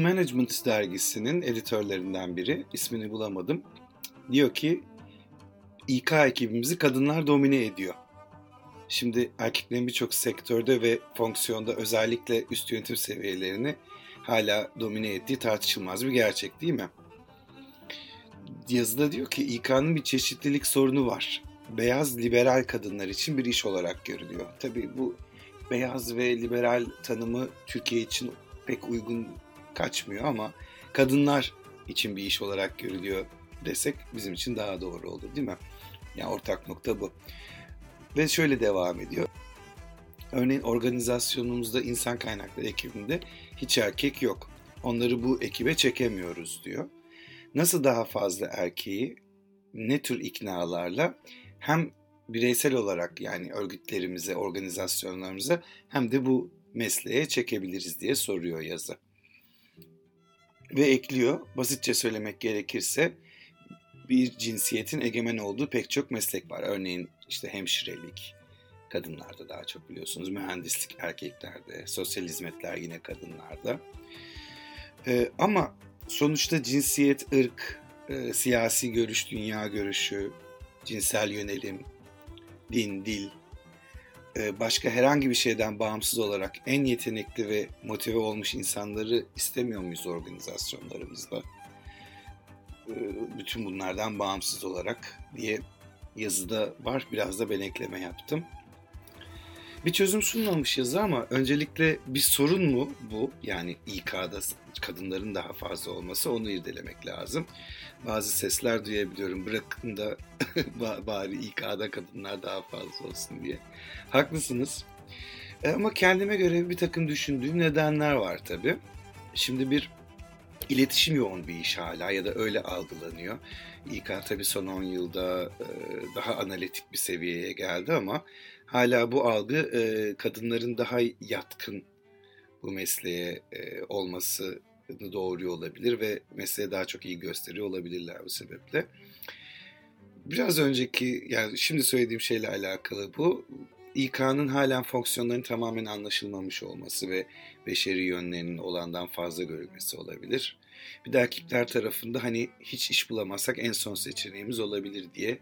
Management dergisinin editörlerinden biri, ismini bulamadım, diyor ki İK ekibimizi kadınlar domine ediyor. Şimdi erkeklerin birçok sektörde ve fonksiyonda özellikle üst yönetim seviyelerini hala domine ettiği tartışılmaz bir gerçek değil mi? Yazıda diyor ki İK'nın bir çeşitlilik sorunu var. Beyaz liberal kadınlar için bir iş olarak görülüyor. Tabii bu beyaz ve liberal tanımı Türkiye için pek uygun kaçmıyor ama kadınlar için bir iş olarak görülüyor desek bizim için daha doğru olur değil mi? Yani ortak nokta bu. Ve şöyle devam ediyor. Örneğin organizasyonumuzda insan kaynakları ekibinde hiç erkek yok. Onları bu ekibe çekemiyoruz diyor. Nasıl daha fazla erkeği ne tür iknalarla hem bireysel olarak yani örgütlerimize, organizasyonlarımıza hem de bu mesleğe çekebiliriz diye soruyor yazı. Ve ekliyor, basitçe söylemek gerekirse bir cinsiyetin egemen olduğu pek çok meslek var. Örneğin işte hemşirelik, kadınlarda daha çok biliyorsunuz, mühendislik erkeklerde, sosyal hizmetler yine kadınlarda. Ee, ama sonuçta cinsiyet, ırk, e, siyasi görüş, dünya görüşü, cinsel yönelim, din, dil, başka herhangi bir şeyden bağımsız olarak en yetenekli ve motive olmuş insanları istemiyor muyuz organizasyonlarımızda? E, bütün bunlardan bağımsız olarak diye yazıda var. Biraz da ben ekleme yaptım. Bir çözüm sunmamış yazı ama öncelikle bir sorun mu bu? Yani İK'da kadınların daha fazla olması onu irdelemek lazım. Bazı sesler duyabiliyorum. Bırakın da bari İK'da kadınlar daha fazla olsun diye. Haklısınız. E, ama kendime göre bir takım düşündüğüm nedenler var tabii. Şimdi bir iletişim yoğun bir iş hala ya da öyle algılanıyor. İK tabii son 10 yılda e, daha analitik bir seviyeye geldi ama hala bu algı e, kadınların daha yatkın bu mesleğe e, olmasını doğuruyor olabilir ve mesleğe daha çok iyi gösteriyor olabilirler bu sebeple. Biraz önceki yani şimdi söylediğim şeyle alakalı bu. İK'nın halen fonksiyonlarının tamamen anlaşılmamış olması ve beşeri yönlerinin olandan fazla görülmesi olabilir. Bir de erkekler tarafında hani hiç iş bulamazsak en son seçeneğimiz olabilir diye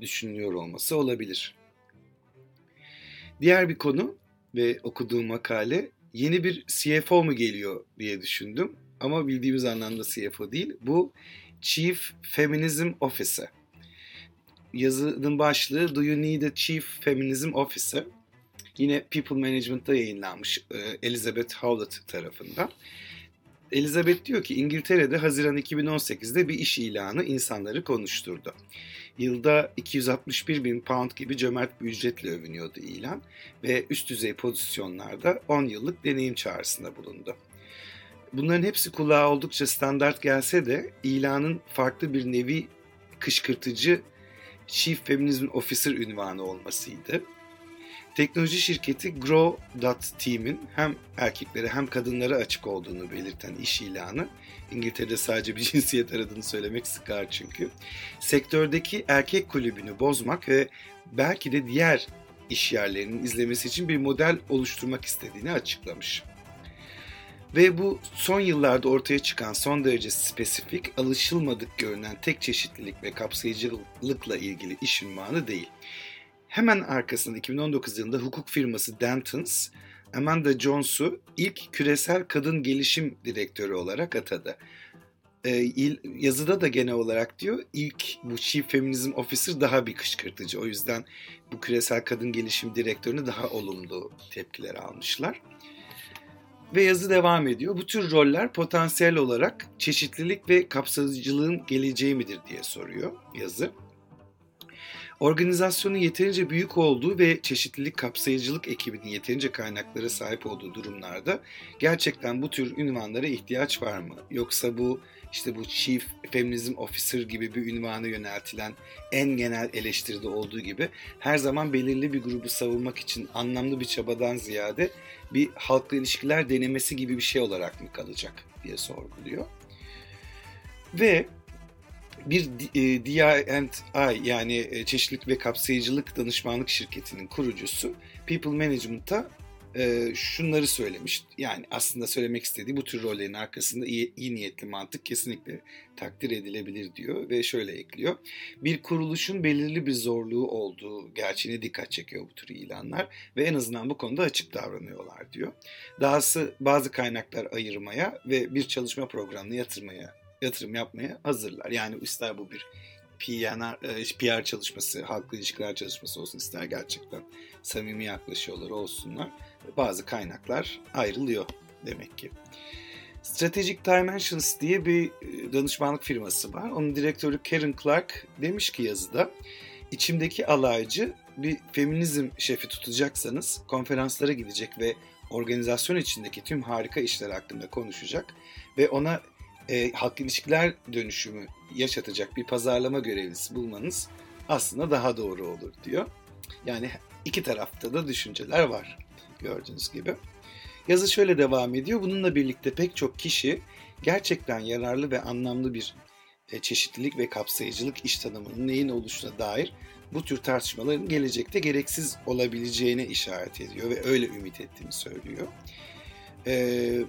düşünüyor olması olabilir. Diğer bir konu ve okuduğum makale yeni bir CFO mu geliyor diye düşündüm. Ama bildiğimiz anlamda CFO değil. Bu Chief Feminism Officer. Yazının başlığı Do You Need a Chief Feminism Officer? Yine People Management'ta yayınlanmış e, Elizabeth Howlett tarafından. Elizabeth diyor ki İngiltere'de Haziran 2018'de bir iş ilanı insanları konuşturdu. Yılda 261 bin pound gibi cömert bir ücretle övünüyordu ilan ve üst düzey pozisyonlarda 10 yıllık deneyim çağrısında bulundu. Bunların hepsi kulağa oldukça standart gelse de ilanın farklı bir nevi kışkırtıcı Chief Feminism Officer ünvanı olmasıydı. Teknoloji şirketi Grow.team'in hem erkeklere hem kadınlara açık olduğunu belirten iş ilanı, İngiltere'de sadece bir cinsiyet aradığını söylemek sıkar çünkü, sektördeki erkek kulübünü bozmak ve belki de diğer iş yerlerinin izlemesi için bir model oluşturmak istediğini açıklamış. Ve bu son yıllarda ortaya çıkan son derece spesifik, alışılmadık görünen tek çeşitlilik ve kapsayıcılıkla ilgili iş ünvanı değil. Hemen arkasında 2019 yılında hukuk firması Dentons, Amanda Jones'u ilk küresel kadın gelişim direktörü olarak atadı. Ee, yazıda da genel olarak diyor ilk bu Chief Feminism Officer daha bir kışkırtıcı. O yüzden bu küresel kadın gelişim direktörünü daha olumlu tepkiler almışlar. Ve yazı devam ediyor. Bu tür roller potansiyel olarak çeşitlilik ve kapsayıcılığın geleceği midir diye soruyor yazı. Organizasyonun yeterince büyük olduğu ve çeşitlilik kapsayıcılık ekibinin yeterince kaynaklara sahip olduğu durumlarda gerçekten bu tür ünvanlara ihtiyaç var mı? Yoksa bu işte bu Chief Feminism Officer gibi bir ünvana yöneltilen en genel eleştiride olduğu gibi her zaman belirli bir grubu savunmak için anlamlı bir çabadan ziyade bir halkla ilişkiler denemesi gibi bir şey olarak mı kalacak diye sorguluyor. Ve bir e, DI&I yani e, çeşitlilik ve kapsayıcılık danışmanlık şirketinin kurucusu People Management'a e, şunları söylemiş. Yani aslında söylemek istediği bu tür rollerin arkasında iyi, iyi niyetli mantık kesinlikle takdir edilebilir diyor ve şöyle ekliyor. Bir kuruluşun belirli bir zorluğu olduğu gerçeğine dikkat çekiyor bu tür ilanlar ve en azından bu konuda açık davranıyorlar diyor. Dahası bazı kaynaklar ayırmaya ve bir çalışma programını yatırmaya yatırım yapmaya hazırlar. Yani ister bu bir PR, PR çalışması, halkla ilişkiler çalışması olsun ister gerçekten samimi yaklaşıyorlar olsunlar. Bazı kaynaklar ayrılıyor demek ki. Strategic Dimensions diye bir e, danışmanlık firması var. Onun direktörü Karen Clark demiş ki yazıda içimdeki alaycı bir feminizm şefi tutacaksanız konferanslara gidecek ve organizasyon içindeki tüm harika işler hakkında konuşacak ve ona e, halk ilişkiler dönüşümü yaşatacak bir pazarlama görevlisi bulmanız aslında daha doğru olur diyor. Yani iki tarafta da düşünceler var gördüğünüz gibi. Yazı şöyle devam ediyor. Bununla birlikte pek çok kişi gerçekten yararlı ve anlamlı bir e, çeşitlilik ve kapsayıcılık iş tanımının neyin oluşuna dair bu tür tartışmaların gelecekte gereksiz olabileceğine işaret ediyor ve öyle ümit ettiğini söylüyor. Ee,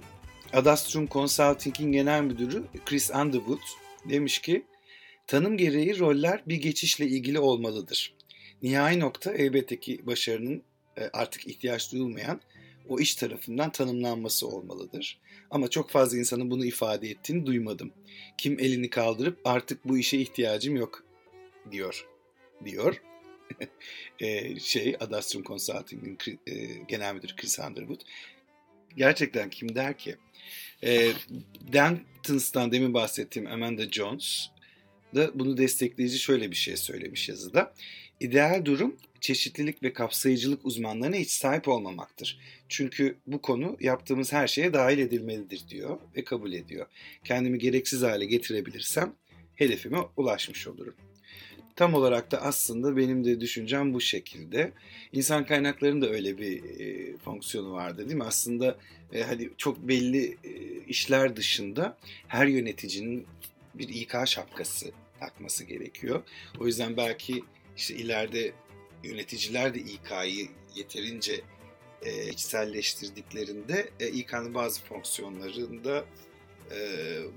Adastrum Consulting'in genel müdürü Chris Underwood demiş ki tanım gereği roller bir geçişle ilgili olmalıdır. Nihai nokta elbette ki başarının e, artık ihtiyaç duyulmayan o iş tarafından tanımlanması olmalıdır. Ama çok fazla insanın bunu ifade ettiğini duymadım. Kim elini kaldırıp artık bu işe ihtiyacım yok diyor diyor. e, şey Adastrum Consulting'in e, genel müdürü Chris Underwood. Gerçekten kim der ki e, Dentons'tan demin bahsettiğim Amanda Jones da bunu destekleyici şöyle bir şey söylemiş yazıda. İdeal durum çeşitlilik ve kapsayıcılık uzmanlarına hiç sahip olmamaktır. Çünkü bu konu yaptığımız her şeye dahil edilmelidir diyor ve kabul ediyor. Kendimi gereksiz hale getirebilirsem hedefime ulaşmış olurum. Tam olarak da aslında benim de düşüncem bu şekilde. İnsan kaynaklarının da öyle bir e, fonksiyonu vardı değil mi? Aslında e, hani çok belli e, işler dışında her yöneticinin bir İK şapkası takması gerekiyor. O yüzden belki işte ileride yöneticiler de İK'yı yeterince e, içselleştirdiklerinde e, İK'nın bazı fonksiyonlarında e,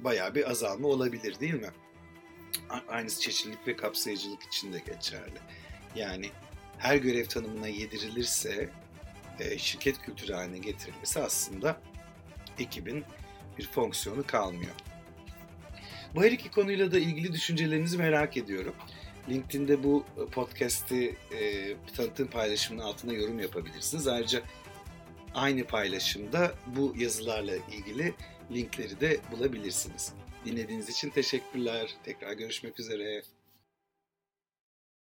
bayağı bir azalma olabilir değil mi? Aynısı çeşitlilik ve kapsayıcılık için de geçerli. Yani her görev tanımına yedirilirse, e, şirket kültürü haline getirilirse aslında ekibin bir fonksiyonu kalmıyor. Bu her iki konuyla da ilgili düşüncelerinizi merak ediyorum. LinkedIn'de bu podcast'i e, tanıtım paylaşımının altına yorum yapabilirsiniz. Ayrıca aynı paylaşımda bu yazılarla ilgili linkleri de bulabilirsiniz. Dinlediğiniz için teşekkürler. Tekrar görüşmek üzere.